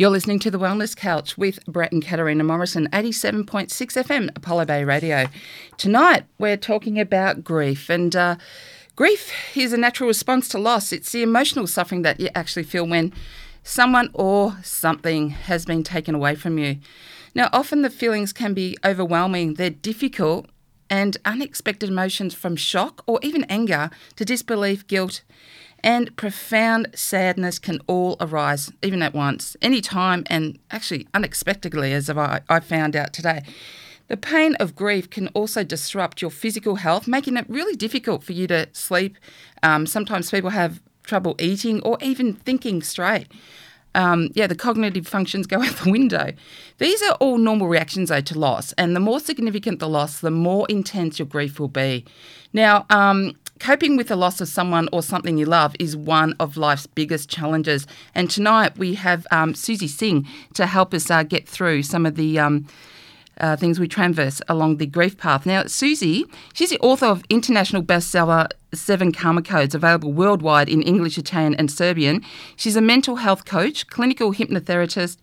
You're listening to The Wellness Couch with Brett and Katarina Morrison, 87.6 FM, Apollo Bay Radio. Tonight, we're talking about grief. And uh, grief is a natural response to loss, it's the emotional suffering that you actually feel when someone or something has been taken away from you. Now, often the feelings can be overwhelming, they're difficult, and unexpected emotions from shock or even anger to disbelief, guilt, and profound sadness can all arise, even at once, any time, and actually unexpectedly, as I, I found out today. The pain of grief can also disrupt your physical health, making it really difficult for you to sleep. Um, sometimes people have trouble eating or even thinking straight. Um, yeah, the cognitive functions go out the window. These are all normal reactions, though, to loss. And the more significant the loss, the more intense your grief will be. Now, um, Coping with the loss of someone or something you love is one of life's biggest challenges. And tonight we have um, Suzy Singh to help us uh, get through some of the. Um, uh, things we traverse along the grief path. Now, Suzy, she's the author of international bestseller Seven Karma Codes, available worldwide in English, Italian, and Serbian. She's a mental health coach, clinical hypnotherapist,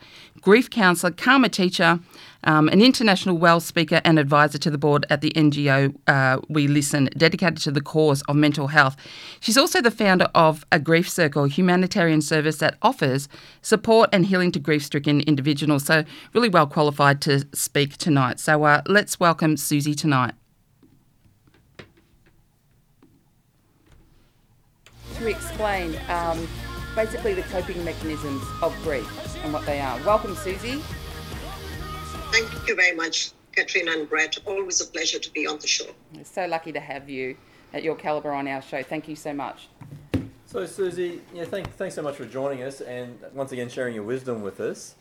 grief counsellor, karma teacher, um, an international well speaker and advisor to the board at the NGO uh, We Listen, dedicated to the cause of mental health. She's also the founder of a Grief Circle, a humanitarian service that offers support and healing to grief stricken individuals. So, really well qualified to speak tonight. So, uh, let's welcome Suzy tonight. To explain um, basically the coping mechanisms of grief and what they are. Welcome, Suzy. Thank you very much, Katrina and Brett. Always a pleasure to be on the show. We're so lucky to have you at your caliber on our show. Thank you so much. So, Suzy, yeah, thank, thanks so much for joining us and once again sharing your wisdom with us.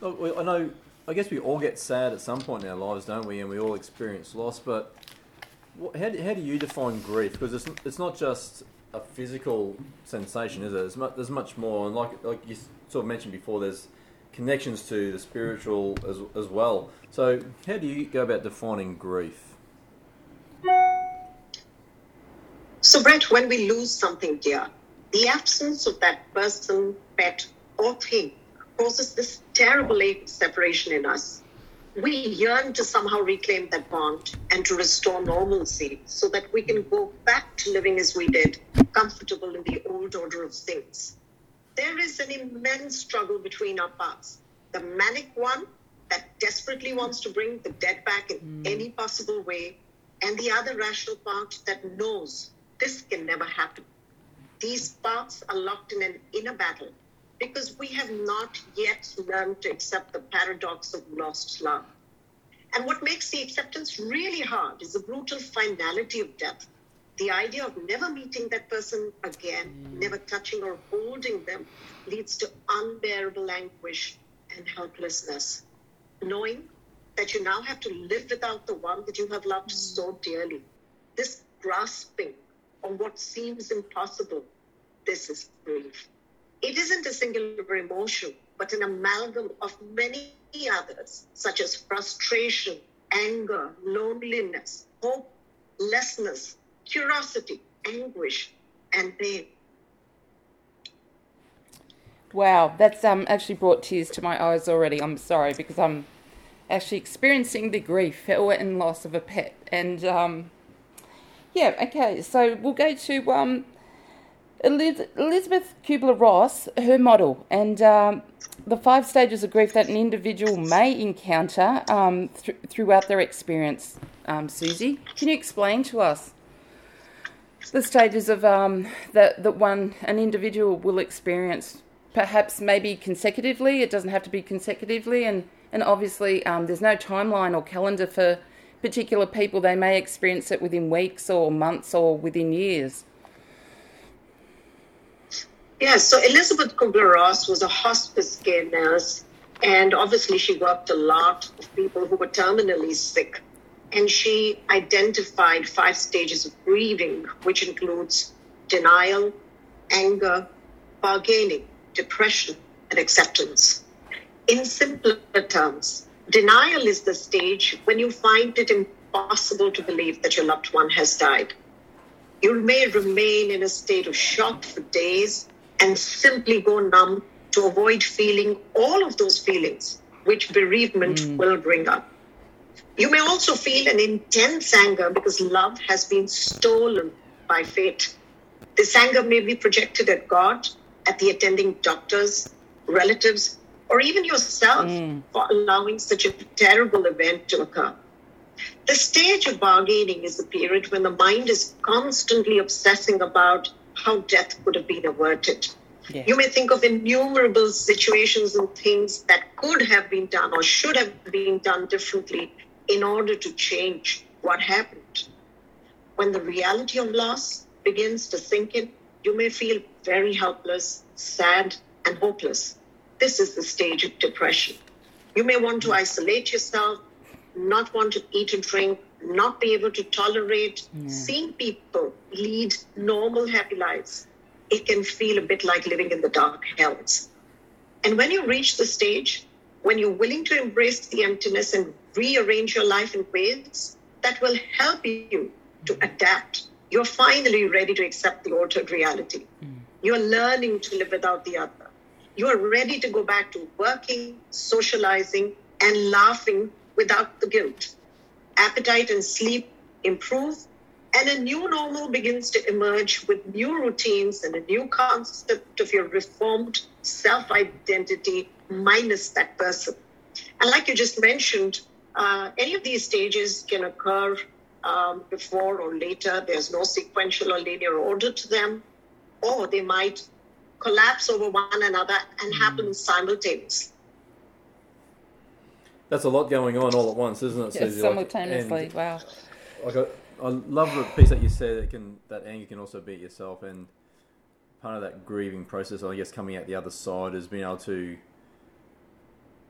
Look, I know, I guess we all get sad at some point in our lives, don't we? And we all experience loss, but how do, how do you define grief? Because it's, it's not just a physical sensation, is it? There's much, there's much more. And like, like you sort of mentioned before, there's connections to the spiritual as, as well. So, how do you go about defining grief? So, Brett, when we lose something dear, the absence of that person, pet, or thing causes this terrible separation in us. We yearn to somehow reclaim that bond and to restore normalcy so that we can go back to living as we did, comfortable in the old order of things there is an immense struggle between our paths. The manic one that desperately wants to bring the dead back in mm. any possible way, and the other rational part that knows this can never happen. These paths are locked in an inner battle because we have not yet learned to accept the paradox of lost love. And what makes the acceptance really hard is the brutal finality of death the idea of never meeting that person again, mm. never touching or holding them, leads to unbearable anguish and helplessness. Knowing that you now have to live without the one that you have loved mm. so dearly. This grasping on what seems impossible, this is grief. It isn't a singular emotion, but an amalgam of many others, such as frustration, anger, loneliness, hopelessness, curiosity, anguish, and pain. Wow, that's um, actually brought tears to my eyes already. I'm sorry because I'm actually experiencing the grief and loss of a pet. And um, yeah, okay, so we'll go to um, Elizabeth Kubler Ross, her model, and um, the five stages of grief that an individual may encounter um, th- throughout their experience. Um, Suzy, can you explain to us? The stages of um, that that one an individual will experience, perhaps maybe consecutively. It doesn't have to be consecutively, and and obviously um, there's no timeline or calendar for particular people. They may experience it within weeks or months or within years. Yeah, so Elisabeth Kübler-Ross was a hospice care nurse, and obviously she worked a lot with people who were terminally sick and she identified five stages of grieving, which includes denial, anger, bargaining, depression, and acceptance. In simpler terms, denial is the stage when you find it impossible to believe that your loved one has died. You may remain in a state of shock for days and simply go numb to avoid feeling all of those feelings which bereavement Mm. will bring up. You may also feel an intense anger because love has been stolen by fate. This anger may be projected at God, at the attending doctors, relatives, or even yourself hmm. for allowing such a terrible event to occur. The stage of bargaining is the period when the mind is constantly obsessing about how death could have been averted. Yeah. You may think of innumerable situations and things that could have been done or should have been done differently in order to change what happened. When the reality of loss begins to sink in, you may feel very helpless, sad, and hopeless. This is the stage of depression. You may want to isolate yourself, not want to eat and drink, not be able to tolerate seeing people lead normal, happy lives. It can feel a bit like living in the dark hells. And when you reach the stage, when you're willing to embrace the emptiness and rearrange your life in ways that will help you to adapt, you're finally ready to accept the altered reality. Hmm. You're learning to live without the other. You are ready to go back to working, socializing, and laughing without the guilt. Appetite and sleep improve, and a new normal begins to emerge with new routines and a new concept of your reformed self identity minus that person. And like you just mentioned, uh, any of these stages can occur um, before or later. There's no sequential or linear order to them, or they might collapse over one another and happen simultaneously. That's a lot going on all at once, isn't it? Yes, Suzy? Like, simultaneously. and, wow. Like I, I love the piece that you said that can that anger can also be at yourself, and part of that grieving process, I guess, coming out the other side is being able to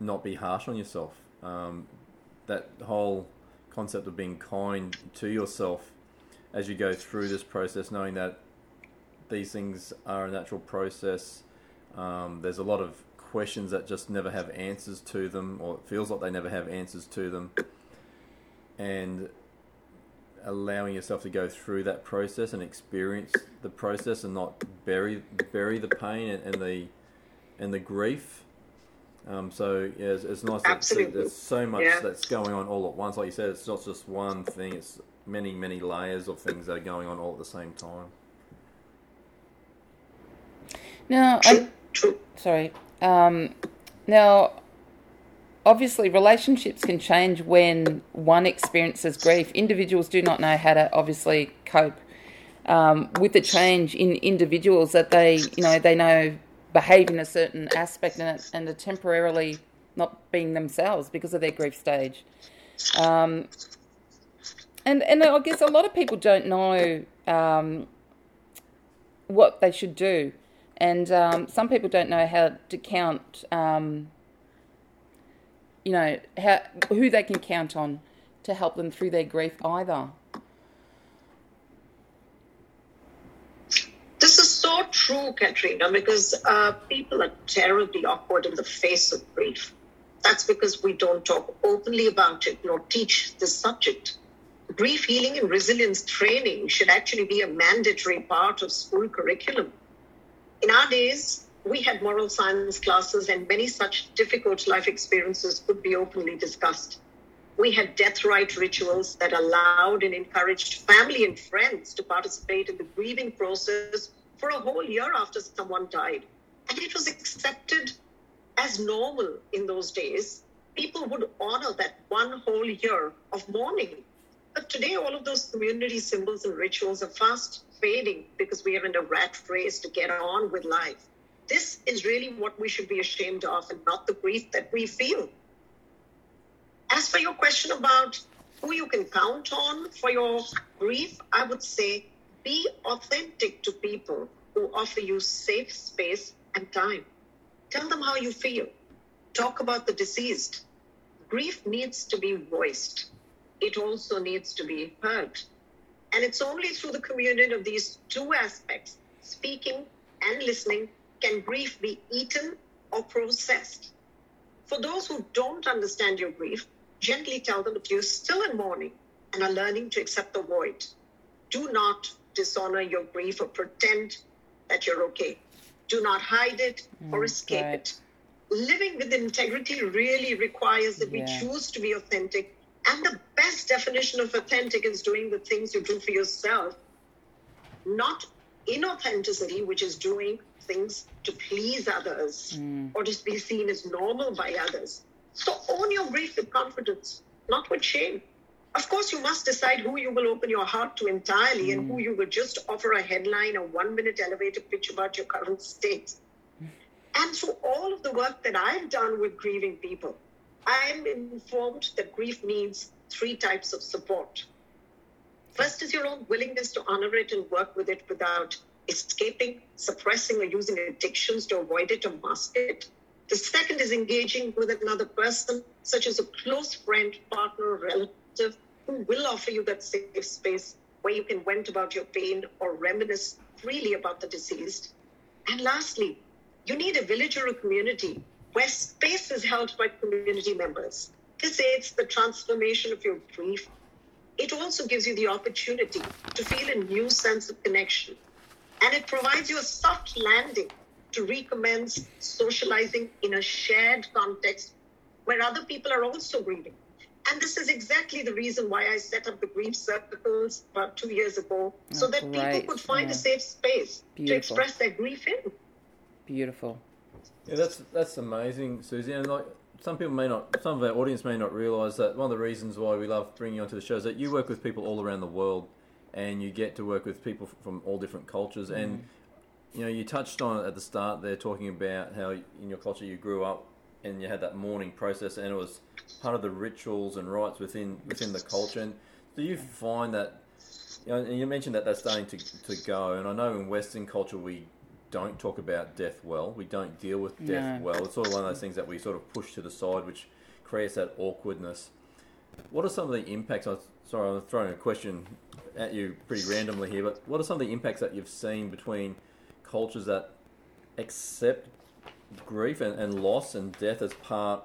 not be harsh on yourself. Um, that whole concept of being kind to yourself as you go through this process, knowing that these things are a natural process. Um, there's a lot of questions that just never have answers to them, or it feels like they never have answers to them. And allowing yourself to go through that process and experience the process and not bury bury the pain and, and the and the grief. Um, so yeah, it's, it's nice that Absolutely. there's so much Yeah. that's going on all at once. Like you said, it's not just one thing; it's many many layers of things that are going on all at the same time. Now, I, True. sorry. Um, now, obviously, relationships can change when one experiences grief. Individuals do not know how to obviously cope um, with the change in individuals that they, you know, they know behave in a certain aspect and, and are temporarily not being themselves because of their grief stage. Um, and and I guess a lot of people don't know um, what they should do, and um, some people don't know how to count. Um, you know how who they can count on to help them through their grief either. This is so true, Katrina, because uh, people are terribly awkward in the face of grief. That's because we don't talk openly about it nor teach the subject. Grief healing and resilience training should actually be a mandatory part of school curriculum. In our days, we had moral science classes, and many such difficult life experiences could be openly discussed. We had death rite rituals that allowed and encouraged family and friends to participate in the grieving process for a whole year after someone died. And it was accepted as normal in those days. People would honor that one whole year of mourning. But today, all of those community symbols and rituals are fast fading because we are in a rat race to get on with life. This is really what we should be ashamed of and not the grief that we feel. As for your question about who you can count on for your grief, I would say be authentic to people who offer you safe space and time. Tell them how you feel. Talk about the deceased. Grief needs to be voiced, it also needs to be heard. And it's only through the communion of these two aspects, speaking and listening, can grief be eaten or processed. For those who don't understand your grief, gently tell them that you're still in mourning and are learning to accept the void. Do not dishonor your grief or pretend that you're okay. Do not hide it mm, or escape right. it. Living with integrity really requires that Yeah. we choose to be authentic. And the best definition of authentic is doing the things you do for yourself, not inauthenticity, which is doing things to please others mm. or to be seen as normal by others. So own your grief with confidence, not with shame. Of course, you must decide who you will open your heart to entirely and who mm. you will just offer a headline, a one minute elevator pitch about your current state. And through all of the work that I've done with grieving people, I'm informed that grief needs three types of support. First is your own willingness to honor it and work with it without escaping, suppressing, or using addictions to avoid it or mask it. The second is engaging with another person, such as a close friend, partner, or relative, who will offer you that safe space where you can vent about your pain or reminisce freely about the deceased. And lastly, you need a village or a community where space is held by community members. This aids the transformation of your grief. It also gives you the opportunity to feel a new sense of connection. And it provides you a soft landing to recommence socializing in a shared context where other people are also grieving. And this is exactly the reason why I set up the grief circles about two years ago, so that great, people could find yeah. a safe space Beautiful. to express their grief in. Beautiful. Yeah, that's that's amazing, Suzy. And like some people may not, some of our audience may not realise that one of the reasons why we love bringing you onto the show is that you work with people all around the world, and you get to work with people from all different cultures. And mm. you know, you touched on it at the start there, talking about how in your culture you grew up and you had that mourning process, and it was part of the rituals and rites within within the culture. And do you find that? You know, and you mentioned that that's starting to, to go, and I know in Western culture we don't talk about death well. We don't deal with death No. well. It's sort of one of those things that we sort of push to the side, which creates that awkwardness. What are some of the impacts? I'm sorry, I'm throwing a question at you pretty randomly here, but what are some of the impacts that you've seen between cultures that accept grief and, and loss and death as part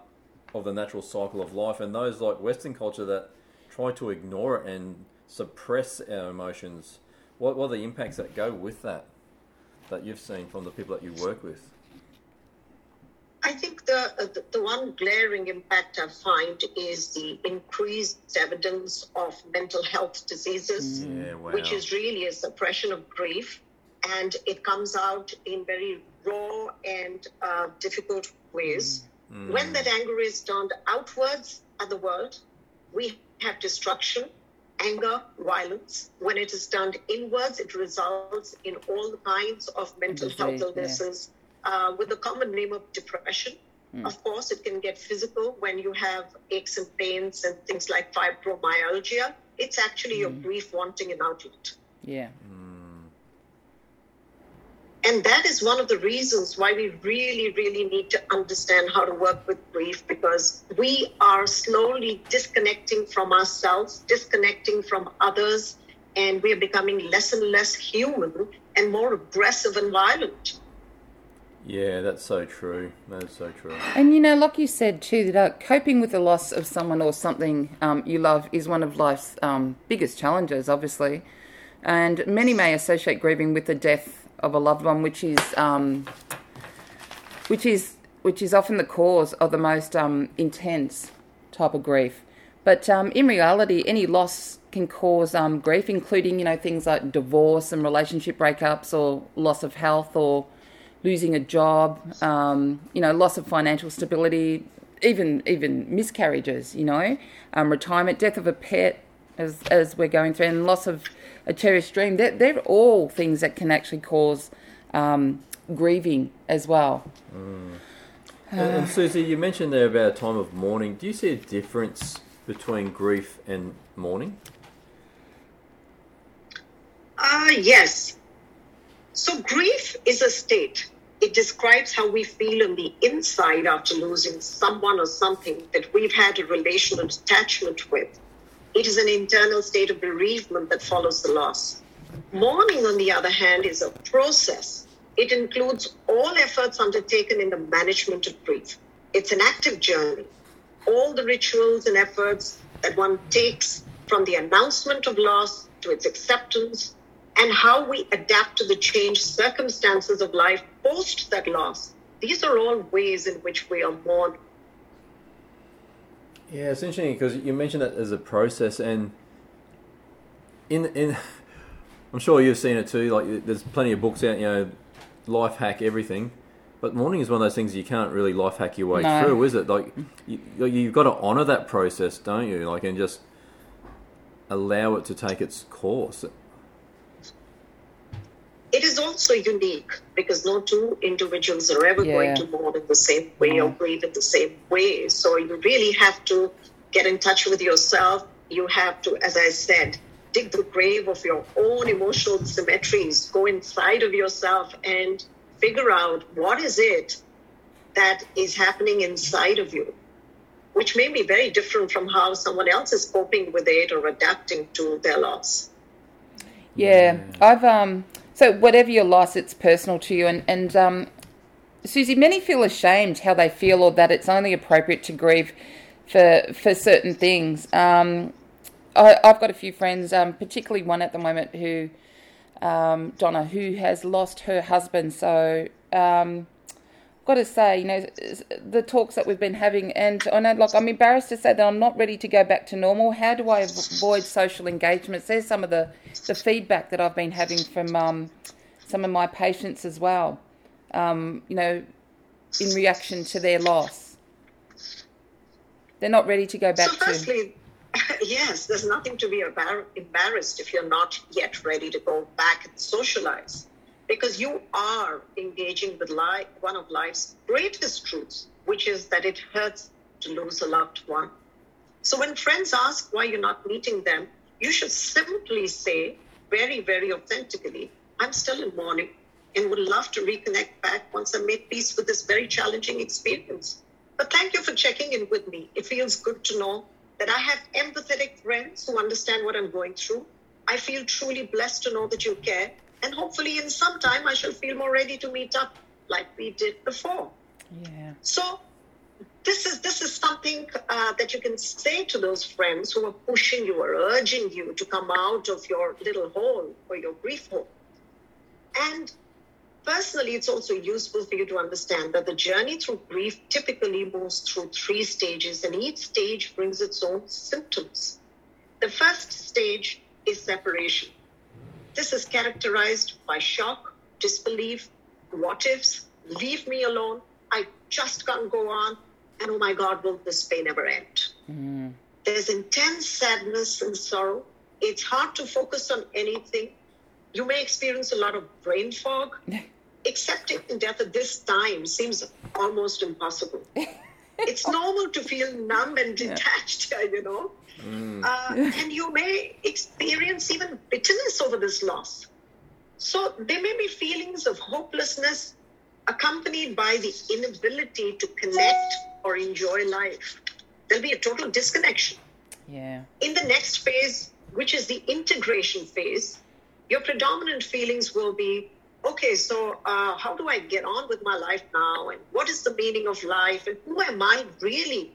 of the natural cycle of life, and those like Western culture that try to ignore it and suppress our emotions? What, what are the impacts that go with that that you've seen from the people that you work with? I think the, uh, the the one glaring impact I find is the increased evidence of mental health diseases, Yeah, wow. which is really a suppression of grief, and it comes out in very raw and uh, difficult ways. When that anger is turned outwards at the world, we have destruction, anger, violence. When it is turned inwards, it results in all kinds of mental Disease, health yeah. Uh, with the common name of depression. Hmm. Of course, it can get physical when you have aches and pains and things like fibromyalgia. It's actually your hmm. grief wanting an outlet. Yeah. Hmm. And that is one of the reasons why we really, really need to understand how to work with grief because we are slowly disconnecting from ourselves, disconnecting from others, and we are becoming less and less human and more aggressive and violent. Yeah, that's so true. That is so true. And you know, like you said too, that uh, coping with the loss of someone or something um, you love is one of life's um, biggest challenges, obviously. And many may associate grieving with the death of a loved one, which is um, which is which is often the cause of the most um, intense type of grief. But um, in reality, any loss can cause um, grief, including you know things like divorce and relationship breakups, or loss of health, or losing a job, um, you know, loss of financial stability, even even miscarriages, you know, um, retirement, death of a pet, as as we're going through, and loss of a cherished dream. They're, they're all things that can actually cause um, grieving as well. And, and Suzy, you mentioned there about a time of mourning. Do you see a difference between grief and mourning? Ah, yes. So, grief is a state. It describes how we feel on the inside after losing someone or something that we've had a relational attachment with. It is an internal state of bereavement that follows the loss. Mourning, on the other hand, is a process. It includes all efforts undertaken in the management of grief. It's an active journey. All the rituals and efforts that one takes from the announcement of loss to its acceptance and how we adapt to the changed circumstances of life post that loss. These are all ways in which we are mourned. Yeah, it's interesting because you mentioned that as a process, and in in, I'm sure you've seen it too. Like, there's plenty of books out, you know, life hack everything. But mourning is one of those things you can't really life hack your way No. through, is it? Like, you, you've got to honour that process, don't you? Like, and just allow it to take its course. It is also unique because no two individuals are ever Yeah. going to mourn in the same way or Mhm. grieve in the same way. So you really have to get in touch with yourself. You have to, as I said, dig the grave of your own emotional symmetries, go inside of yourself and figure out what is it that is happening inside of you, which may be very different from how someone else is coping with it or adapting to their loss. Yeah, I've um. So whatever your loss, it's personal to you, and and um, Suzy, many feel ashamed how they feel, or that it's only appropriate to grieve for for certain things. Um, I, I've got a few friends, um, particularly one at the moment who, um, Donna, who has lost her husband. So. Um, got to say, you know, the talks that we've been having, and I know, like, I'm embarrassed to say that I'm not ready to go back to normal. How do I avoid social engagements? There's some of the, the feedback that I've been having from um, some of my patients as well, um, you know, in reaction to their loss. They're not ready to go back so to. firstly, yes, there's nothing to be embarrassed if you're not yet ready to go back and socialize, because you are engaging with one of life's greatest truths, which is that it hurts to lose a loved one. So when friends ask why you're not meeting them, you should simply say, very, very authentically, I'm still in mourning and would love to reconnect back once I make peace with this very challenging experience. But thank you for checking in with me. It feels good to know that I have empathetic friends who understand what I'm going through. I feel truly blessed to know that you care. And hopefully, in some time, I shall feel more ready to meet up like we did before. Yeah. So, this is this is something uh, that you can say to those friends who are pushing you or urging you to come out of your little hole or your grief hole. And personally, it's also useful for you to understand that the journey through grief typically moves through three stages, and each stage brings its own symptoms. The first stage is separation. This is characterized by shock, disbelief, what ifs, leave me alone, I just can't go on, and oh my God, will this pain ever end? Mm. There's intense sadness and sorrow. It's hard to focus on anything. You may experience a lot of brain fog. Accepting death at this time seems almost impossible. it's normal to feel numb and detached, you know. Uh, and you may experience even bitterness over this loss. So there may be feelings of hopelessness accompanied by the inability to connect or enjoy life. There'll be a total disconnection. Yeah. In the next phase, which is the integration phase, your predominant feelings will be okay, so uh, how do I get on with my life now? And what is the meaning of life? And who am I really?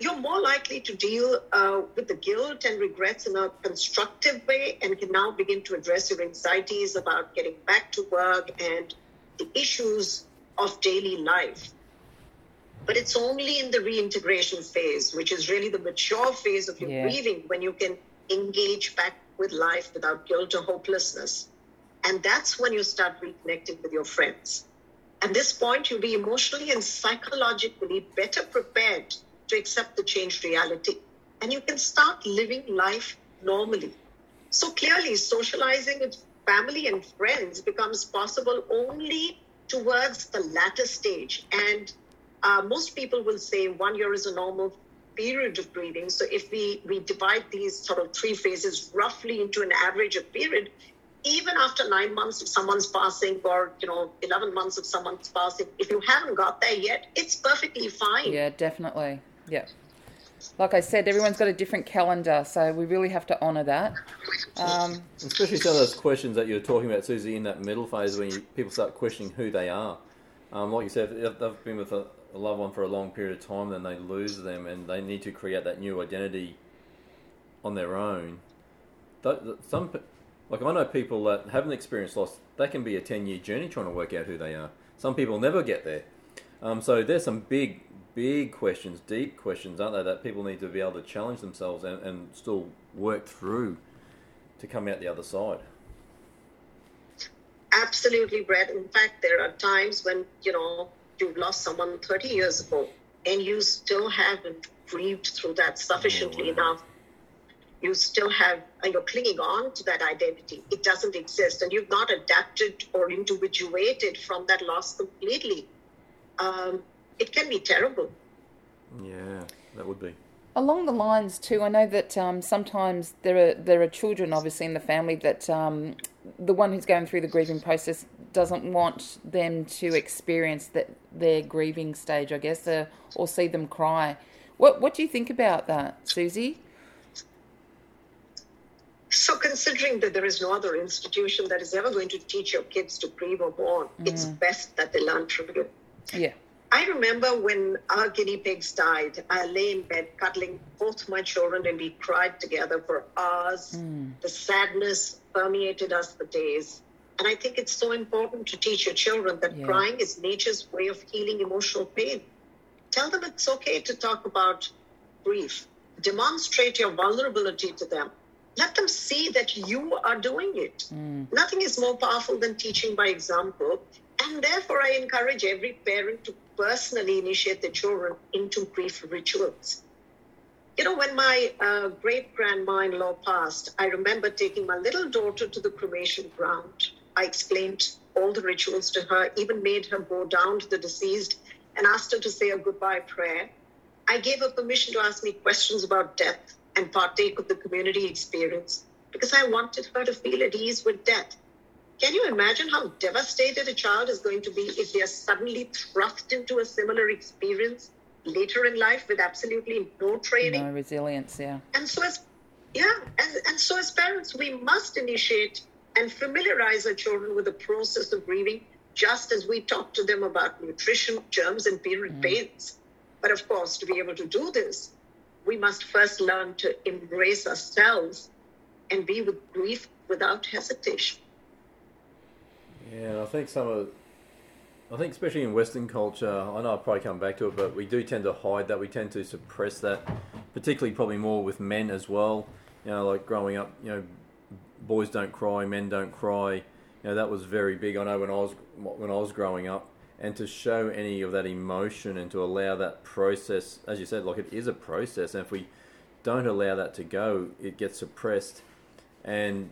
You're more likely to deal uh, with the guilt and regrets in a constructive way and can now begin to address your anxieties about getting back to work and the issues of daily life. But it's only in the reintegration phase, which is really the mature phase of your Yeah. grieving, when you can engage back with life without guilt or hopelessness. And that's when you start reconnecting with your friends. At this point, you'll be emotionally and psychologically better prepared to accept the changed reality. And you can start living life normally. So clearly, socializing with family and friends becomes possible only towards the latter stage. And uh, most people will say one year is a normal period of grieving. So if we, we divide these sort of three phases roughly into an average of period, even after nine months of someone's passing or you know 11 months of someone's passing if you haven't got there yet it's perfectly fine Yeah, definitely. Yeah. Like I said, everyone's got a different calendar, so we really have to honour that. Um, Especially some of those questions that you were talking about, Suzy, in that middle phase when you, people start questioning who they are. Um, like you said, if they've been with a, a loved one for a long period of time, then they lose them and they need to create that new identity on their own. Some, Like I know people that haven't experienced loss. That can be a ten-year journey trying to work out who they are. Some people never get there. Um, so there's some big, big questions, deep questions, aren't they? that people need to be able to challenge themselves and, and still work through to come out the other side. Absolutely, Brett. In fact, there are times when, you know, you've lost someone 30 years ago and you still haven't grieved through that sufficiently Oh, wow. enough. You still have, and you're clinging on to that identity. It doesn't exist, and you've not adapted or individuated from that loss completely. Um, it can be terrible. Yeah, that would be. Along the lines too, I know that um, sometimes there are there are children, obviously, in the family that um, the one who's going through the grieving process doesn't want them to experience that their grieving stage, I guess, uh, or see them cry. What what do you think about that, Suzy? So, considering that there is no other institution that is ever going to teach your kids to grieve or mourn, it's best that they learn from you. Yeah. I remember when our guinea pigs died, I lay in bed cuddling both my children and we cried together for hours. Hmm. The sadness permeated us for days. And I think it's so important to teach your children that Yeah. crying is nature's way of healing emotional pain. Tell them it's okay to talk about grief. Demonstrate your vulnerability to them. Let them see that you are doing it. Hmm. Nothing is more powerful than teaching by example. And therefore, I encourage every parent to personally initiate the children into grief rituals. You know, when my uh, great grandma in law passed, I remember taking my little daughter to the cremation ground. I explained all the rituals to her, even made her go down to the deceased and asked her to say a goodbye prayer. I gave her permission to ask me questions about death and partake of the community experience because I wanted her to feel at ease with death. Can you imagine how devastated a child is going to be if they are suddenly thrust into a similar experience later in life with absolutely no training? No resilience. Yeah. And so as yeah, and, and so as parents, we must initiate and familiarize our children with the process of grieving, just as we talk to them about nutrition, germs, and period mm. pains. But of course, to be able to do this, we must first learn to embrace ourselves and be with grief without hesitation. Yeah, I think some of, I think especially in Western culture, I know I'll probably come back to it, but we do tend to hide that. We tend to suppress that, particularly probably more with men as well. You know, like growing up, you know, boys don't cry, men don't cry. You know, that was very big. I know when I was when I was growing up, and to show any of that emotion and to allow that process, as you said, like it is a process, and if we don't allow that to go, it gets suppressed, and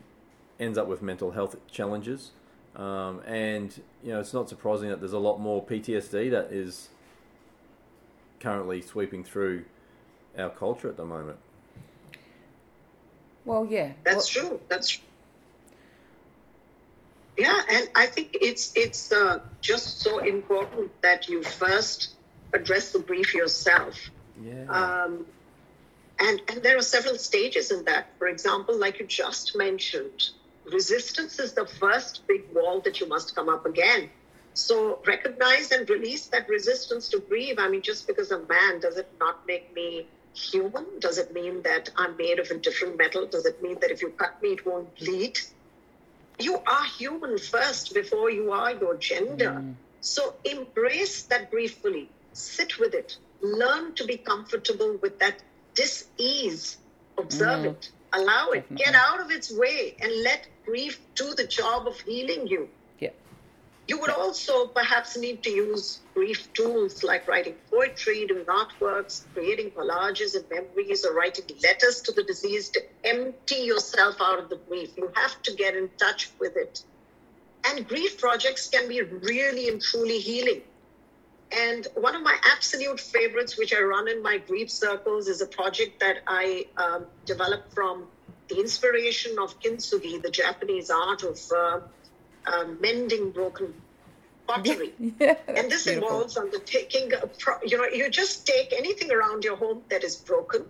ends up with mental health challenges. Um, and you know, it's not surprising that there's a lot more PTSD that is currently sweeping through our culture at the moment. Well, yeah. That's Well- true. That's true. Yeah, and I think it's it's uh, just so important that you first address the grief yourself. Yeah. Um, and and there are several stages in that. For example, like you just mentioned, resistance is the first big wall that you must come up again. So recognize and release that resistance to grieve. I mean, just because I'm a man, does it not make me human? Does it mean that I'm made of a different metal? Does it mean that if you cut me, it won't bleed? You are human first before you are your gender. So embrace that grief fully. Sit with it. Learn to be comfortable with that dis-ease. Observe Mm. it. Allow it. Get out of its way and let grief do the job of healing you. Yeah. You would also perhaps need to use grief tools like writing poetry, doing artworks, creating collages and memories, or writing letters to the deceased to empty yourself out of the grief. You have to get in touch with it. And grief projects can be really and truly healing. And one of my absolute favorites, which I run in my grief circles, is a project that I um, developed from the inspiration of kintsugi, the Japanese art of uh, uh, mending broken pottery. Yeah. and this beautiful. involves undertaking, a pro- you know, you just take anything around your home that is broken.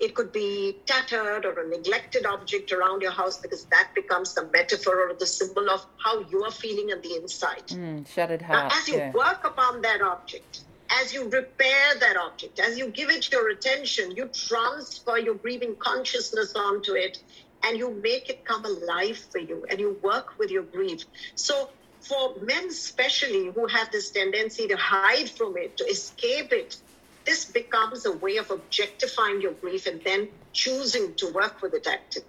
It could be tattered or a neglected object around your house because that becomes the metaphor or the symbol of how you are feeling on the inside. Mm, shattered Now, as you yeah. work upon that object, as you repair that object, as you give it your attention, you transfer your grieving consciousness onto it, and you make it come alive for you and you work with your grief. So, for men, especially who have this tendency to hide from it, to escape it, this becomes a way of objectifying your grief and then choosing to work with it actively.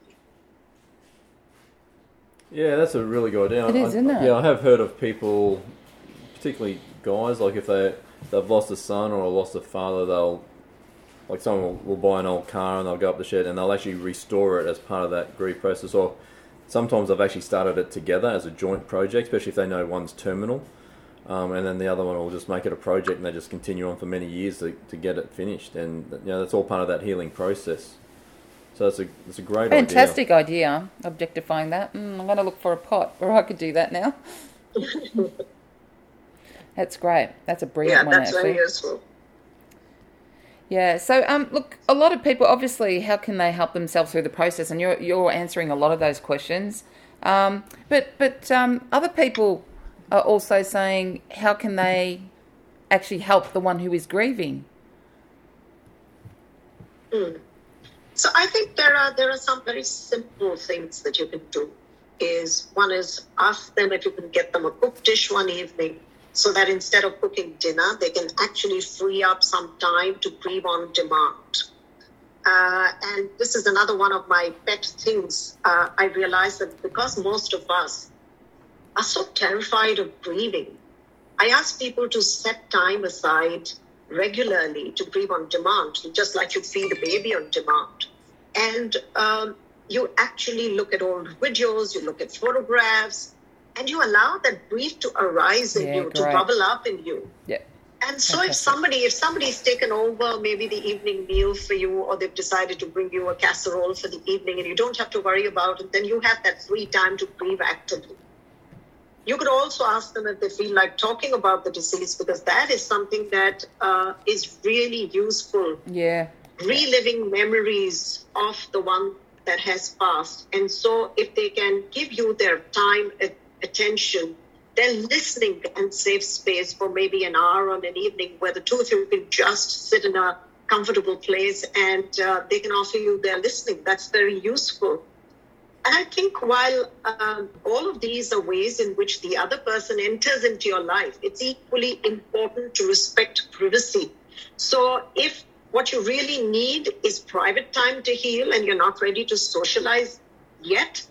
Yeah, that's a really good idea. It is, I, isn't it? Yeah, I have heard of people, particularly guys, like if they they've lost a son or lost a father, they'll like someone will, will buy an old car and they'll go up the shed and they'll actually restore it as part of that grief process. Or sometimes they've actually started it together as a joint project, especially if they know one's terminal. Um, and then the other one will just make it a project and they just continue on for many years to, to get it finished. And you know that's all part of that healing process. So it's a it's a great idea. Fantastic idea, objectifying that. Mm, I'm going to look for a pot where I could do that now. That's great. That's a Yeah, brilliant one, that's actually. very useful. Yeah. So, um, look, a lot of people obviously, how can they help themselves through the process? And you're you're answering a lot of those questions. Um, but but um, other people are also saying, how can they actually help the one who is grieving? So I think there are there are some very simple things that you can do. Is one is ask them if you can get them a cooked dish one evening, so that instead of cooking dinner, they can actually free up some time to grieve on demand. Uh, and this is another one of my pet things. Uh, I realize that because most of us are so terrified of grieving, I ask people to set time aside regularly to grieve on demand, just like you feed a baby on demand. And um, you actually look at old videos, you look at photographs, and you allow that grief to arise in Yeah, you, to bubble up in you. Yeah. And so if somebody, if somebody's taken over maybe the evening meal for you, or they've decided to bring you a casserole for the evening, and you don't have to worry about it, then you have that free time to grieve actively. You could also ask them if they feel like talking about the disease, because that is something that uh, is really useful. Yeah. Reliving memories of the one that has passed. And so if they can give you their time, attention, they're listening and safe space for maybe an hour on an evening where the two of you can just sit in a comfortable place and uh, they can offer you their listening. That's very useful. And I think while um, all of these are ways in which the other person enters into your life, it's equally important to respect privacy. So if what you really need is private time to heal and you're not ready to socialize yet,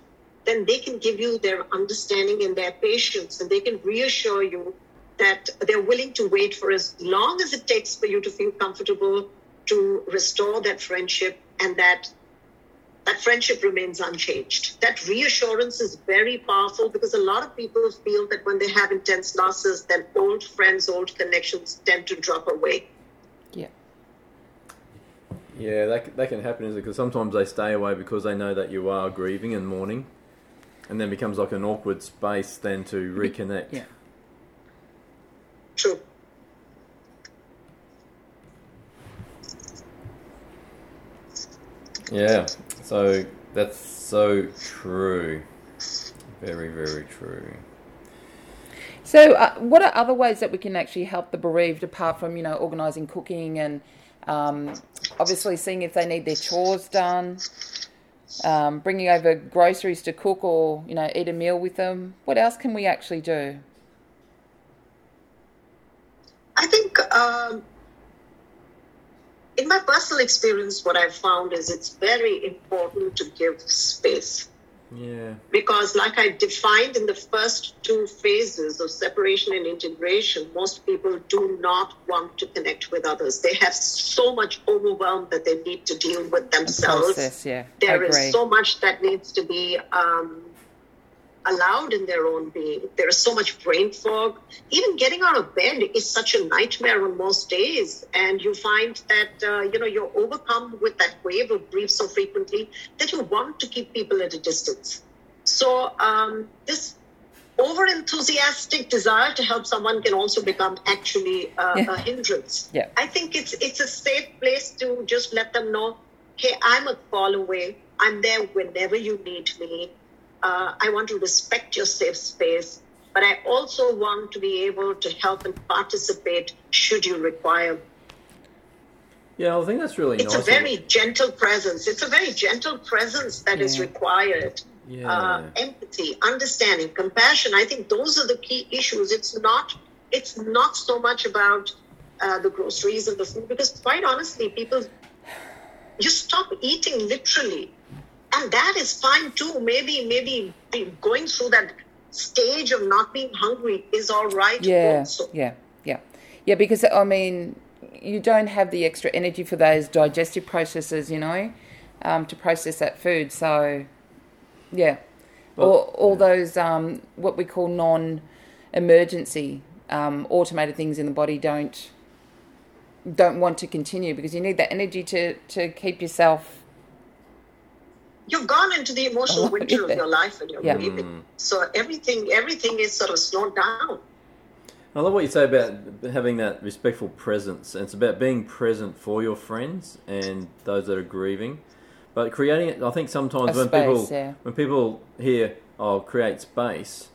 then they can give you their understanding and their patience and they can reassure you that they're willing to wait for as long as it takes for you to feel comfortable to restore that friendship and that that friendship remains unchanged. That reassurance is very powerful because a lot of people feel that when they have intense losses, then old friends, old connections tend to drop away. Yeah. Yeah, that, that can happen, is it? Because sometimes they stay away because they know that you are grieving and mourning, and then becomes like an awkward space then to reconnect. Yeah. True. Yeah, so that's so true. Very, very true. So, uh, what are other ways that we can actually help the bereaved apart from, you know, organising cooking and um, obviously seeing if they need their chores done, um, bringing over groceries to cook or, you know, eat a meal with them? What else can we actually do? I think um, in my personal experience, what I've found is it's very important to give space. Yeah. because like i defined in the first two phases of separation and integration most people do not want to connect with others they have so much overwhelm that they need to deal with themselves Process, yeah. There I is agree. so much that needs to be um, allowed in their own being. There is so much brain fog. Even getting out of bed is such a nightmare on most days, and you find that uh, you know you're overcome with that wave of grief so frequently that you want to keep people at a distance. So um, this over enthusiastic desire to help someone can also become actually uh, Yeah. a hindrance. Yeah. I think it's it's a safe place to just let them know, hey, I'm a call away. I'm there whenever you need me. Uh, I want to respect your safe space, but I also want to be able to help and participate should you require. Yeah, I think that's really It's nice. a very gentle presence. It's a very gentle presence that is Yeah. required. yeah. Uh, empathy, understanding, compassion. I think those are the key issues. It's not. It's not so much about uh, the groceries and the food because, quite honestly, people you stop eating literally, and that is fine too. Maybe, maybe going through that stage of not being hungry is all right. Yeah, Also. yeah, yeah, yeah. Because I mean, you don't have the extra energy for those digestive processes, you know, um, to process that food. So, yeah, Well, all all those um, what we call non-emergency um, automated things in the body don't don't want to continue because you need that energy to to keep yourself. You've gone into the emotional Oh, winter of your life and you're Yeah. grieving. Mm. So everything, everything is sort of slowed down. I love what you say about having that respectful presence. And it's about being present for your friends and those that are grieving. But creating it, I think sometimes A when space, people yeah. when people hear, "Oh, create space,"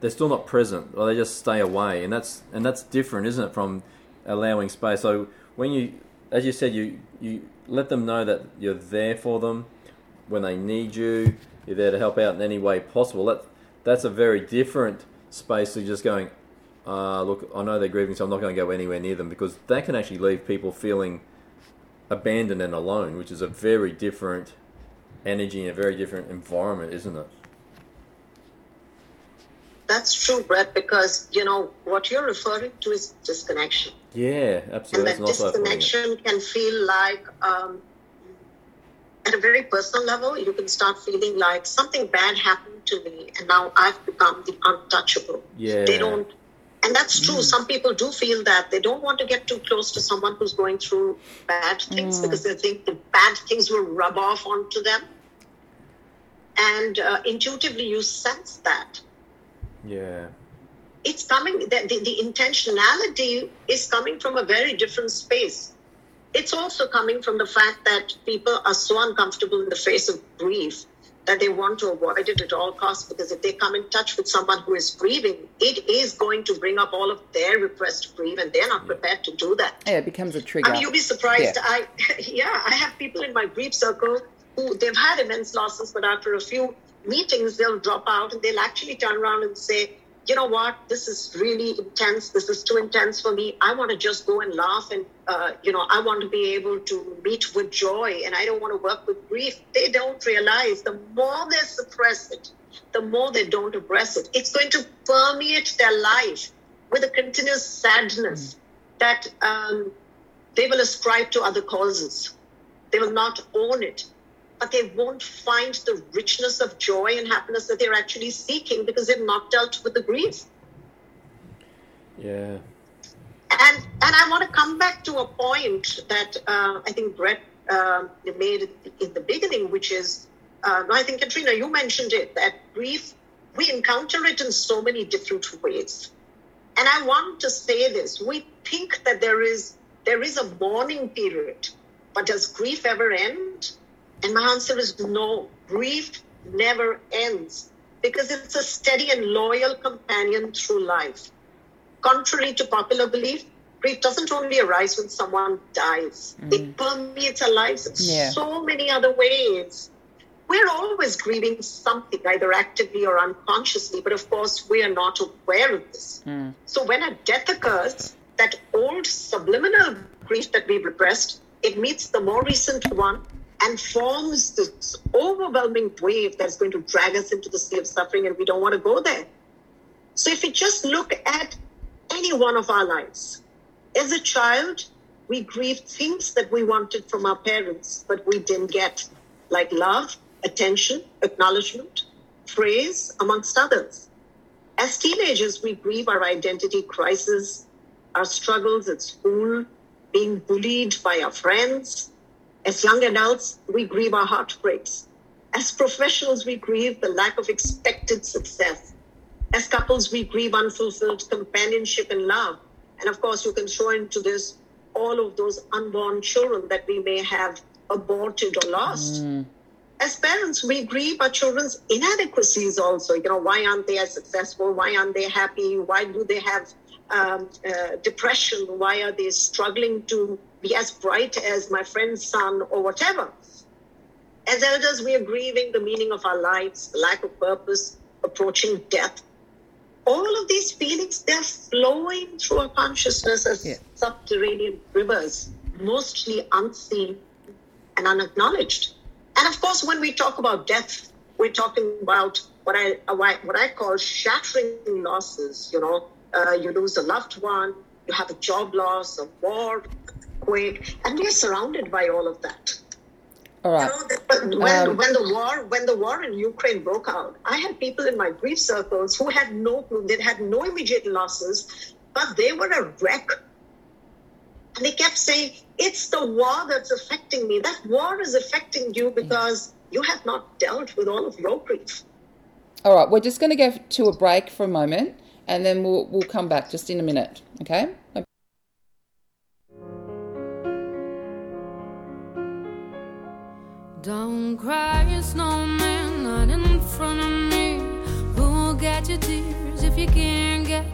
they're still not present, or they just stay away, and that's and that's different, isn't it, from allowing space? So when you, as you said, you you let them know that you're there for them when they need you. You're there to help out in any way possible. That that's a very different space to just going. Uh, look, I know they're grieving, so I'm not going to go anywhere near them because that can actually leave people feeling abandoned and alone, which is a very different energy and a very different environment, isn't it? That's true, Brett, because you know what you're referring to is disconnection. Yeah, absolutely. And that That's a nice way of putting it. disconnection can feel like, um, at a very personal level, you can start feeling like something bad happened to me, and now I've become the untouchable. Yeah. They don't, and that's true. Some people do feel that they don't want to get too close to someone who's going through bad things because they think the bad things will rub off onto them. And uh, intuitively, you sense that Yeah. It's coming the, the, the intentionality is coming from a very different space it's also coming from the fact that people are so uncomfortable in the face of grief that they want to avoid it at all costs because if they come in touch with someone who is grieving it is going to bring up all of their repressed grief and they're not mm. prepared to do that Yeah, it becomes a trigger. I mean, you'll be surprised. Yeah. I, yeah, I have people in my grief circle who they've had immense losses, but after a few meetings, they'll drop out and they'll actually turn around and say, you know what, this is really intense. This is too intense for me. I want to just go and laugh and, uh, you know, I want to be able to meet with joy and I don't want to work with grief. They don't realize the more they suppress it, the more they don't address it. It's going to permeate their life with a continuous sadness that um, they will ascribe to other causes. They will not own it. But they won't find the richness of joy and happiness that they're actually seeking because they've not dealt with the grief. Yeah. And and I want to come back to a point that uh, I think Brett uh, made in the beginning, which is uh, I think Katrina, you mentioned it that grief we encounter it in so many different ways. And I want to say this: we think that there is there is a mourning period, but does grief ever end? And my answer is no. Grief never ends because it's a steady and loyal companion through life. Contrary to popular belief, grief doesn't only arise when someone dies. Mm. It permeates our lives in Yeah. so many other ways. We're always grieving something, either actively or unconsciously, but of course, we are not aware of this. Mm. So when a death occurs, that old subliminal grief that we've repressed, it meets the more recent one and forms this overwhelming wave that's going to drag us into the sea of suffering, and we don't want to go there. So if we just look at any one of our lives, as a child, we grieved things that we wanted from our parents, but we didn't get, like love, attention, acknowledgement, praise, amongst others. As teenagers, we grieve our identity crisis, our struggles at school, being bullied by our friends. As young adults, we grieve our heartbreaks. As professionals, we grieve the lack of expected success. As couples, we grieve unfulfilled companionship and love. And of course, you can throw into this all of those unborn children that we may have aborted or lost. As parents, we grieve our children's inadequacies also. You know, why aren't they as successful? Why aren't they happy? Why do they have um, uh, depression? Why are they struggling to be as bright as my friend's son or whatever? As elders, we are grieving the meaning of our lives, the lack of purpose, approaching death. All of these feelings, they're flowing through our consciousness as Yeah. subterranean rivers, mostly unseen and unacknowledged. And of course, when we talk about death, we're talking about what I what I call shattering losses. You know, uh, you lose a loved one, you have a job loss, a war, quake, and we're surrounded by all of that. All You know, when, Um, when the war when the war in Ukraine broke out, I had people in my grief circles who had no clue. They had no immediate losses, but they were a wreck. And they kept saying, "It's the war that's affecting me. That war is affecting you because you have not dealt with all of your grief." All right. We're just going to go to a break for a moment, and then we'll we'll come back just in a minute. Okay. Don't cry, snowman, not in front of me. Who'll get your tears if you can't catch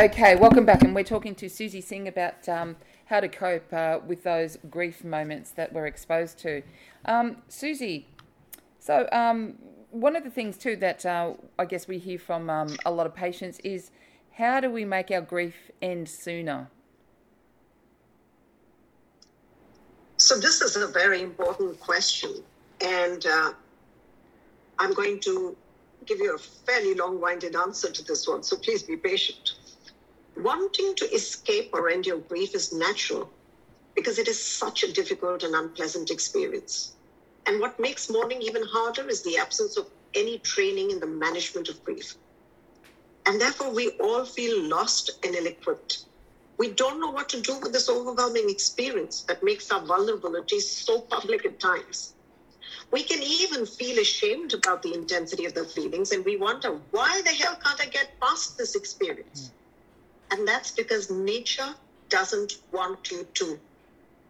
Okay, welcome back, and we're talking to Suzy Singh about um, how to cope uh, with those grief moments that we're exposed to. Um, Suzy, so um, one of the things too that uh, I guess we hear from um, a lot of patients is how do we make our grief end sooner? So this is a very important question, and uh, I'm going to give you a fairly long-winded answer to this one. So please be patient. Wanting to escape or end your grief is natural because it is such a difficult and unpleasant experience. And what makes mourning even harder is the absence of any training in the management of grief. And therefore, we all feel lost and ill equipped. We don't know what to do with this overwhelming experience that makes our vulnerabilities so public at times. We can even feel ashamed about the intensity of the feelings, and we wonder, why the hell can't I get past this experience? And that's because nature doesn't want you to.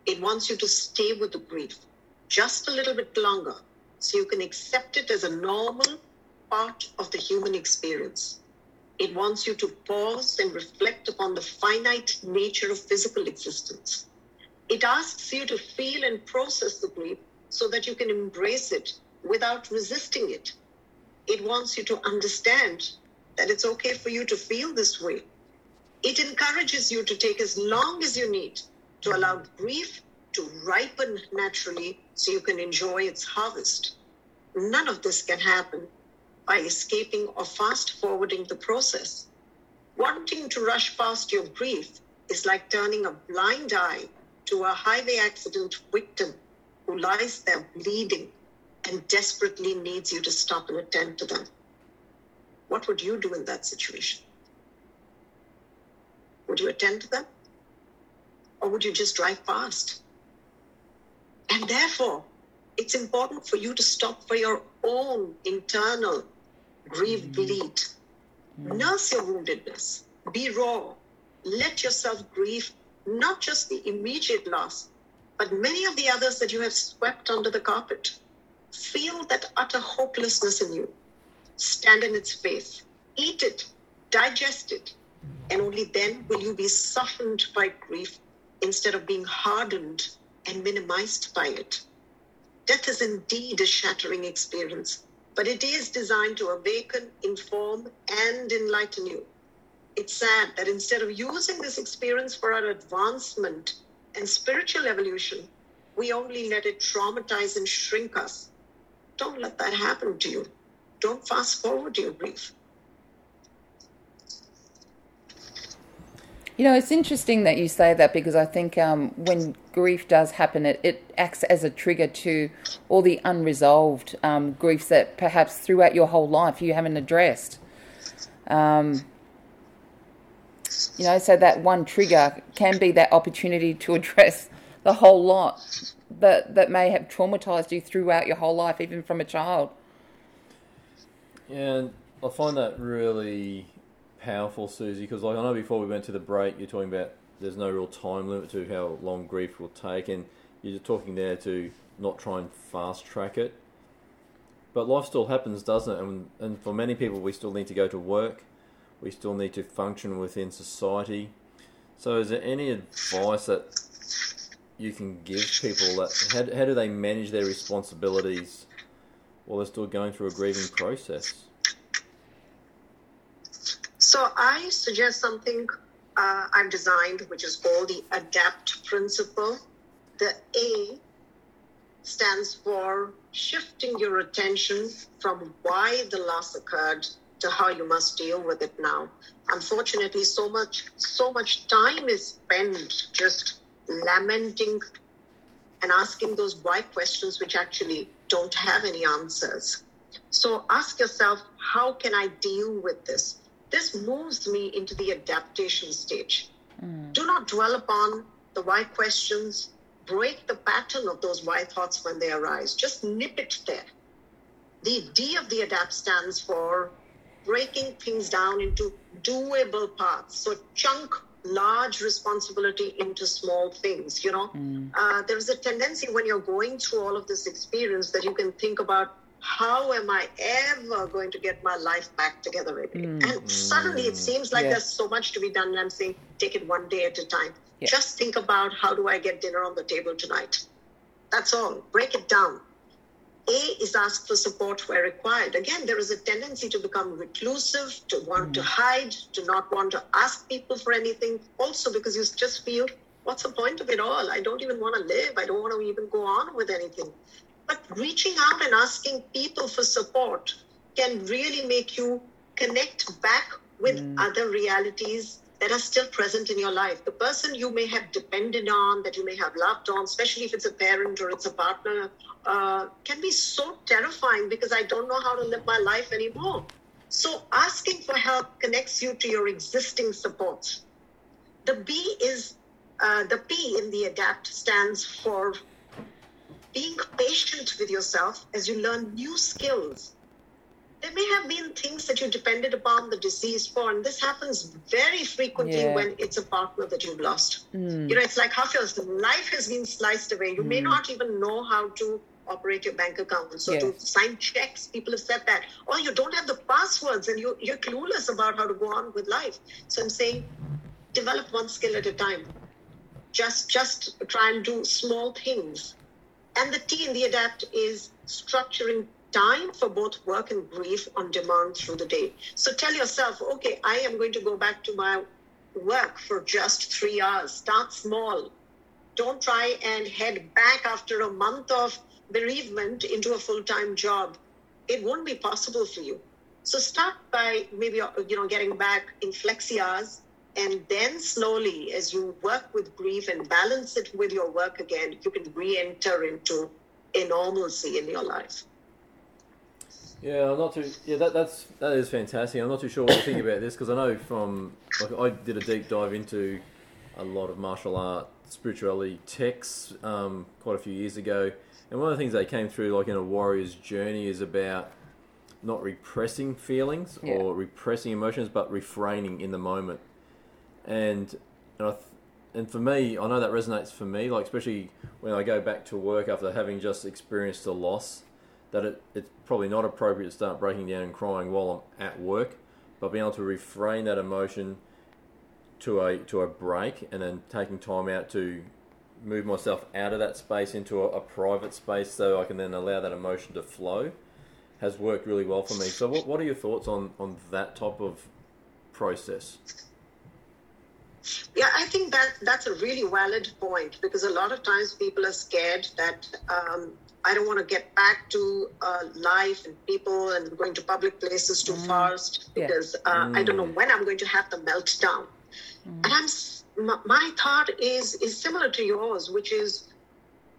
It wants you to stay with the grief just a little bit longer so you can accept it as a normal part of the human experience. It wants you to pause and reflect upon the finite nature of physical existence. It asks you to feel and process the grief so that you can embrace it without resisting it. It wants you to understand that it's okay for you to feel this way. It encourages you to take as long as you need to allow grief to ripen naturally so you can enjoy its harvest. None of this can happen by escaping or fast forwarding the process. Wanting to rush past your grief is like turning a blind eye to a highway accident victim who lies there bleeding and desperately needs you to stop and attend to them. What would you do in that situation? Would you attend to them? Or would you just drive past? And therefore, it's important for you to stop for your own internal grief mm-hmm. bleed. Mm-hmm. Nurse your woundedness. Be raw. Let yourself grieve not just the immediate loss, but many of the others that you have swept under the carpet. Feel that utter hopelessness in you. Stand in its face. Eat it. Digest it. And only then will you be softened by grief instead of being hardened and minimized by it. Death is indeed a shattering experience, but it is designed to awaken, inform, and enlighten you. It's sad that instead of using this experience for our advancement and spiritual evolution, we only let it traumatize and shrink us. Don't let that happen to you. Don't fast forward your grief. You know, it's interesting that you say that because I think um, when grief does happen, it, it acts as a trigger to all the unresolved um, griefs that perhaps throughout your whole life you haven't addressed. Um, you know, so that one trigger can be that opportunity to address the whole lot that, that may have traumatized you throughout your whole life, even from a child. Yeah, I find that really powerful, Suzy, because like I know before we went to the break, you're talking about there's no real time limit to how long grief will take, and you're talking there to not try and fast track it. But life still happens, doesn't it? And, and for many people, we still need to go to work. We still need to function within society. So, is there any advice that you can give people that how, how do they manage their responsibilities while they're still going through a grieving process? So I suggest something uh, I've designed, which is called the ADAPT principle. The A stands for shifting your attention from why the loss occurred to how you must deal with it now. Unfortunately, so much so much time is spent just lamenting and asking those why questions which actually don't have any answers. So ask yourself, how can I deal with this? This moves me into the adaptation stage. Do not dwell upon the why questions. Break the pattern of those why thoughts when they arise. Just nip it there. The D of the adapt stands for breaking things down into doable parts. So chunk large responsibility into small things. You know, uh, there is a tendency when you're going through all of this experience that you can think about how am I ever going to get my life back together again? Mm. And suddenly it seems like Yeah. there's so much to be done. And I'm saying, take it one day at a time. Yeah. Just think about how do I get dinner on the table tonight? That's all. Break it down. A is ask for support where required. Again, there is a tendency to become reclusive, to want to mm. hide, to not want to ask people for anything. Also, because you just feel, what's the point of it all? I don't even want to live. I don't want to even go on with anything. But reaching out and asking people for support can really make you connect back with other realities that are still present in your life. The person you may have depended on, that you may have loved on, especially if it's a parent or it's a partner, uh, can be so terrifying because I don't know how to live my life anymore. So asking for help connects you to your existing supports. The B is uh, the P in the adapt stands for being patient with yourself as you learn new skills. There may have been things that you depended upon the disease for, and this happens very frequently Yeah. when it's a partner that you've lost. Hmm. You know, it's like half your life has been sliced away. You may hmm. not even know how to operate your bank account. or Yes. to sign checks. People have said that. Or you don't have the passwords and you, you're clueless about how to go on with life. So I'm saying develop one skill at a time. Just just try and do small things. And the T in the adapt is structuring time for both work and grief on demand through the day. So tell yourself, okay, I am going to go back to my work for just three hours. Start small. Don't try and head back after a month of bereavement into a full time job. It won't be possible for you. So start by maybe uh, you know getting back in flexi hours, and then slowly, as you work with grief and balance it with your work again, you can re-enter into a normalcy in your life. Yeah, I'm not too. Yeah, that that's that is fantastic. I'm not too sure what to think about this because I know from like I did a deep dive into a lot of martial art, spirituality texts um, quite a few years ago, and one of the things they came through like in a warrior's journey is about not repressing feelings Yeah. or repressing emotions, but refraining in the moment. And and I th- and for me, I know that resonates for me. Like especially when I go back to work after having just experienced a loss, that it, it's probably not appropriate to start breaking down and crying while I'm at work, but being able to refrain that emotion to a to a break and then taking time out to move myself out of that space into a, a private space so I can then allow that emotion to flow has worked really well for me. So what, what are your thoughts on, on that type of process? Yeah, I think that that's a really valid point because a lot of times people are scared that um, I don't want to get back to uh, life and people and going to public places too fast Yeah. because uh, I don't know when I'm going to have the meltdown. And I'm my, my thought is is similar to yours, which is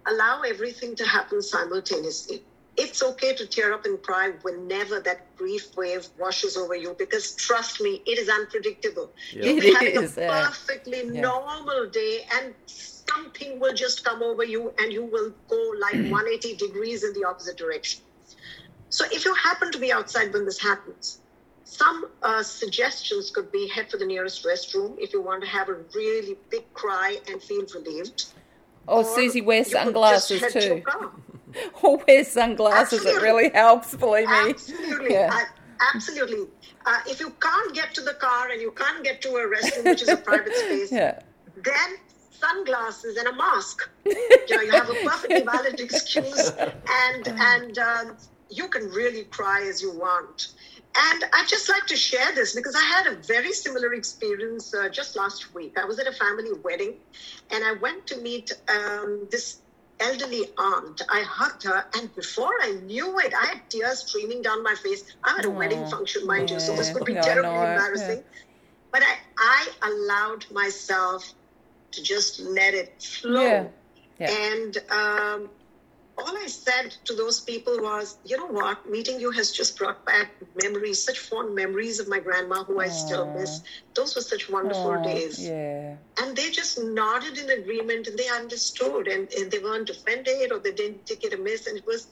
allow everything to happen simultaneously. It's okay to tear up and cry whenever that grief wave washes over you because trust me, it is unpredictable. Yeah. Be having is, a perfectly Yeah. normal day and something will just come over you and you will go like 180 degrees in the opposite direction. So if you happen to be outside when this happens, some uh, suggestions could be head for the nearest restroom if you want to have a really big cry and feel relieved. oh Or Suzy wears you could sunglasses too. Or wears sunglasses. It really helps, believe me. Absolutely. Yeah. I- absolutely. Uh, if you can't get to the car and you can't get to a restroom, which is a private space, Yeah. then sunglasses and a mask. You know, you have a perfectly valid excuse, and and um, you can really cry as you want. And I'd just like to share this because I had a very similar experience uh, just last week. I was at a family wedding, and I went to meet um, this elderly aunt. I hugged her, and before I knew it, I had tears streaming down my face. I'm at a wedding function, mind you, so this yeah. could be No, terribly no, yeah. embarrassing. But I, I allowed myself to just let it flow. Yeah. Yeah. And um, all I said to those people was, you know what, meeting you has just brought back memories, such fond memories of my grandma who I still miss. Those were such wonderful Oh, days. Yeah. And they just nodded in agreement and they understood and, and they weren't offended or they didn't take it amiss and it was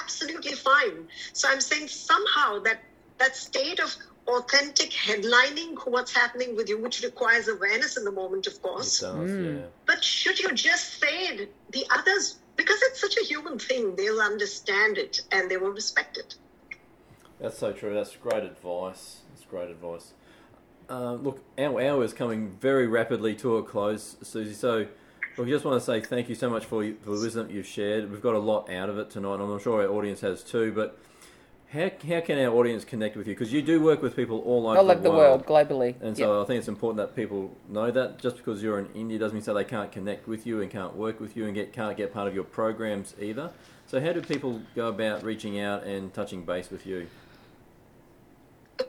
absolutely fine. So I'm saying somehow that that state of authentic headlining what's happening with you, which requires awareness in the moment, of course. does, Mm. yeah. But should you just say it, the others, because it's such a human thing, they'll understand it and they will respect it. That's so true. That's great advice. That's great advice. Uh, look, our hour is coming very rapidly to a close, Suzy. So, we just want to say thank you so much for, for the wisdom you've shared. We've got a lot out of it tonight, and I'm sure our audience has too. But how, how can our audience connect with you? Because you do work with people all over All over the world, globally. And Yeah. so I think it's important that people know that just because you're in India doesn't mean so they can't connect with you and can't work with you and get can't get part of your programs either. So how do people go about reaching out and touching base with you?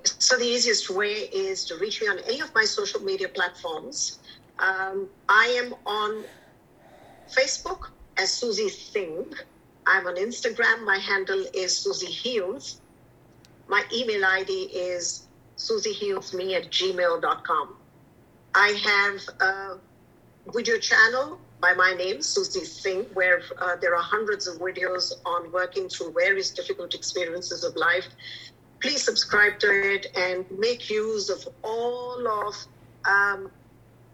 So the easiest way is to reach me on any of my social media platforms. Um, I am on Facebook as Suzy Singh. I'm on Instagram. My handle is Suzy Heals. My email ID is suzyhealsme at gmail.com. I have a video channel by my name, Suzy Singh, where uh, there are hundreds of videos on working through various difficult experiences of life please subscribe to it and make use of all of um,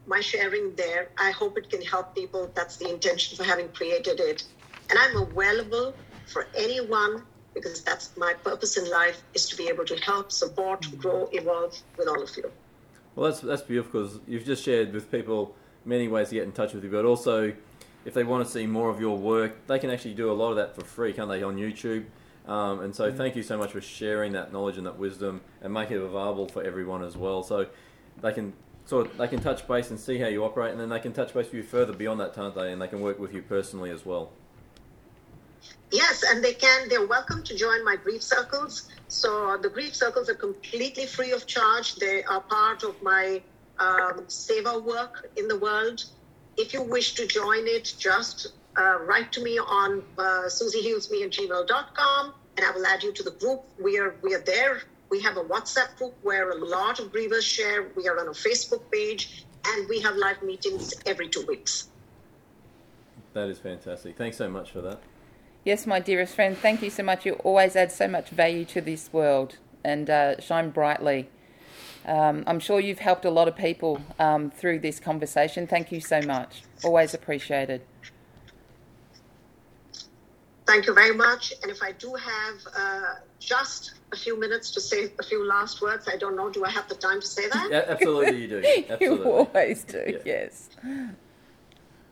my sharing there. I hope it can help people. That's the intention for having created it. And I'm available for anyone because that's my purpose in life is to be able to help, support, grow, evolve with all of you. Well, that's that's beautiful because you've just shared with people many ways to get in touch with you, but also if they want to see more of your work, they can actually do a lot of that for free, can't they, on YouTube? Um, and so, thank you so much for sharing that knowledge and that wisdom, and make it available for everyone as well. So they can sort of, they can touch base and see how you operate, and then they can touch base with you further beyond that, can't they? And they can work with you personally as well. Yes, and they can. They're welcome to join my grief circles. So the grief circles are completely free of charge. They are part of my um, seva work in the world. If you wish to join it, just uh, write to me on uh, suzyhealsme at gmail.com and I will add you to the group. We are we are there. We have a WhatsApp group where a lot of grievers share. We are on a Facebook page and we have live meetings every two weeks. That is fantastic. Thanks so much for that. Yes, my dearest friend, thank you so much. You always add so much value to this world and uh, shine brightly. Um, I'm sure you've helped a lot of people um, through this conversation. Thank you so much. Always appreciated. Thank you very much. And if I do have uh, just a few minutes to say a few last words, I don't know, do I have the time to say that? Yeah, absolutely, you do. Absolutely. You always do, Yeah. yes.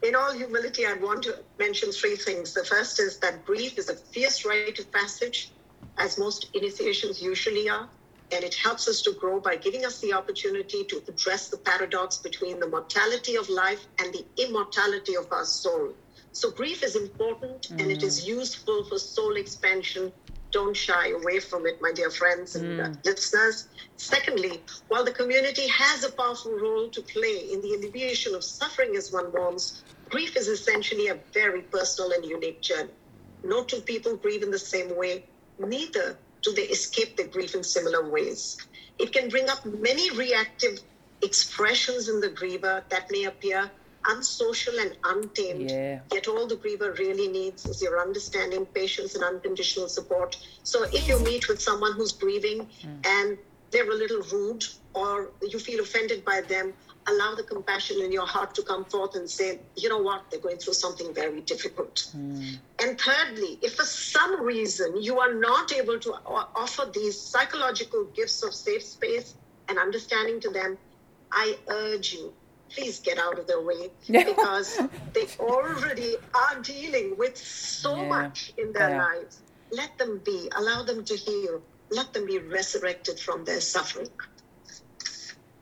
In all humility, I'd want to mention three things. The first is that grief is a fierce rite of passage, as most initiations usually are, and it helps us to grow by giving us the opportunity to address the paradox between the mortality of life and the immortality of our soul. So, grief is important and it is useful for soul expansion. Don't shy away from it, my dear friends and uh, listeners. Secondly, while the community has a powerful role to play in the alleviation of suffering as one mourns, grief is essentially a very personal and unique journey. No two people grieve in the same way, neither do they escape their grief in similar ways. It can bring up many reactive expressions in the griever that may appear unsocial and untamed. Yeah. Yet all the griever really needs is your understanding, patience, and unconditional support. So if you meet with someone who's grieving hmm. and they're a little rude or you feel offended by them, allow the compassion in your heart to come forth and say, you know what, they're going through something very difficult. Hmm. And thirdly, if for some reason you are not able to offer these psychological gifts of safe space and understanding to them, I urge you, please get out of their way because they already are dealing with so Yeah, much in their are. lives. Let them be, allow them to heal, let them be resurrected from their suffering.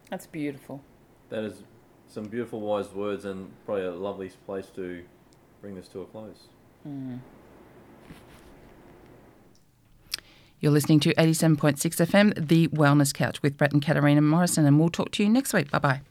That's beautiful. That is some beautiful, wise words, and probably a lovely place to bring this to a close. Hmm. You're listening to 87.6 FM, The Wellness Couch with Brett and Katarina Morrison, and we'll talk to you next week. Bye bye.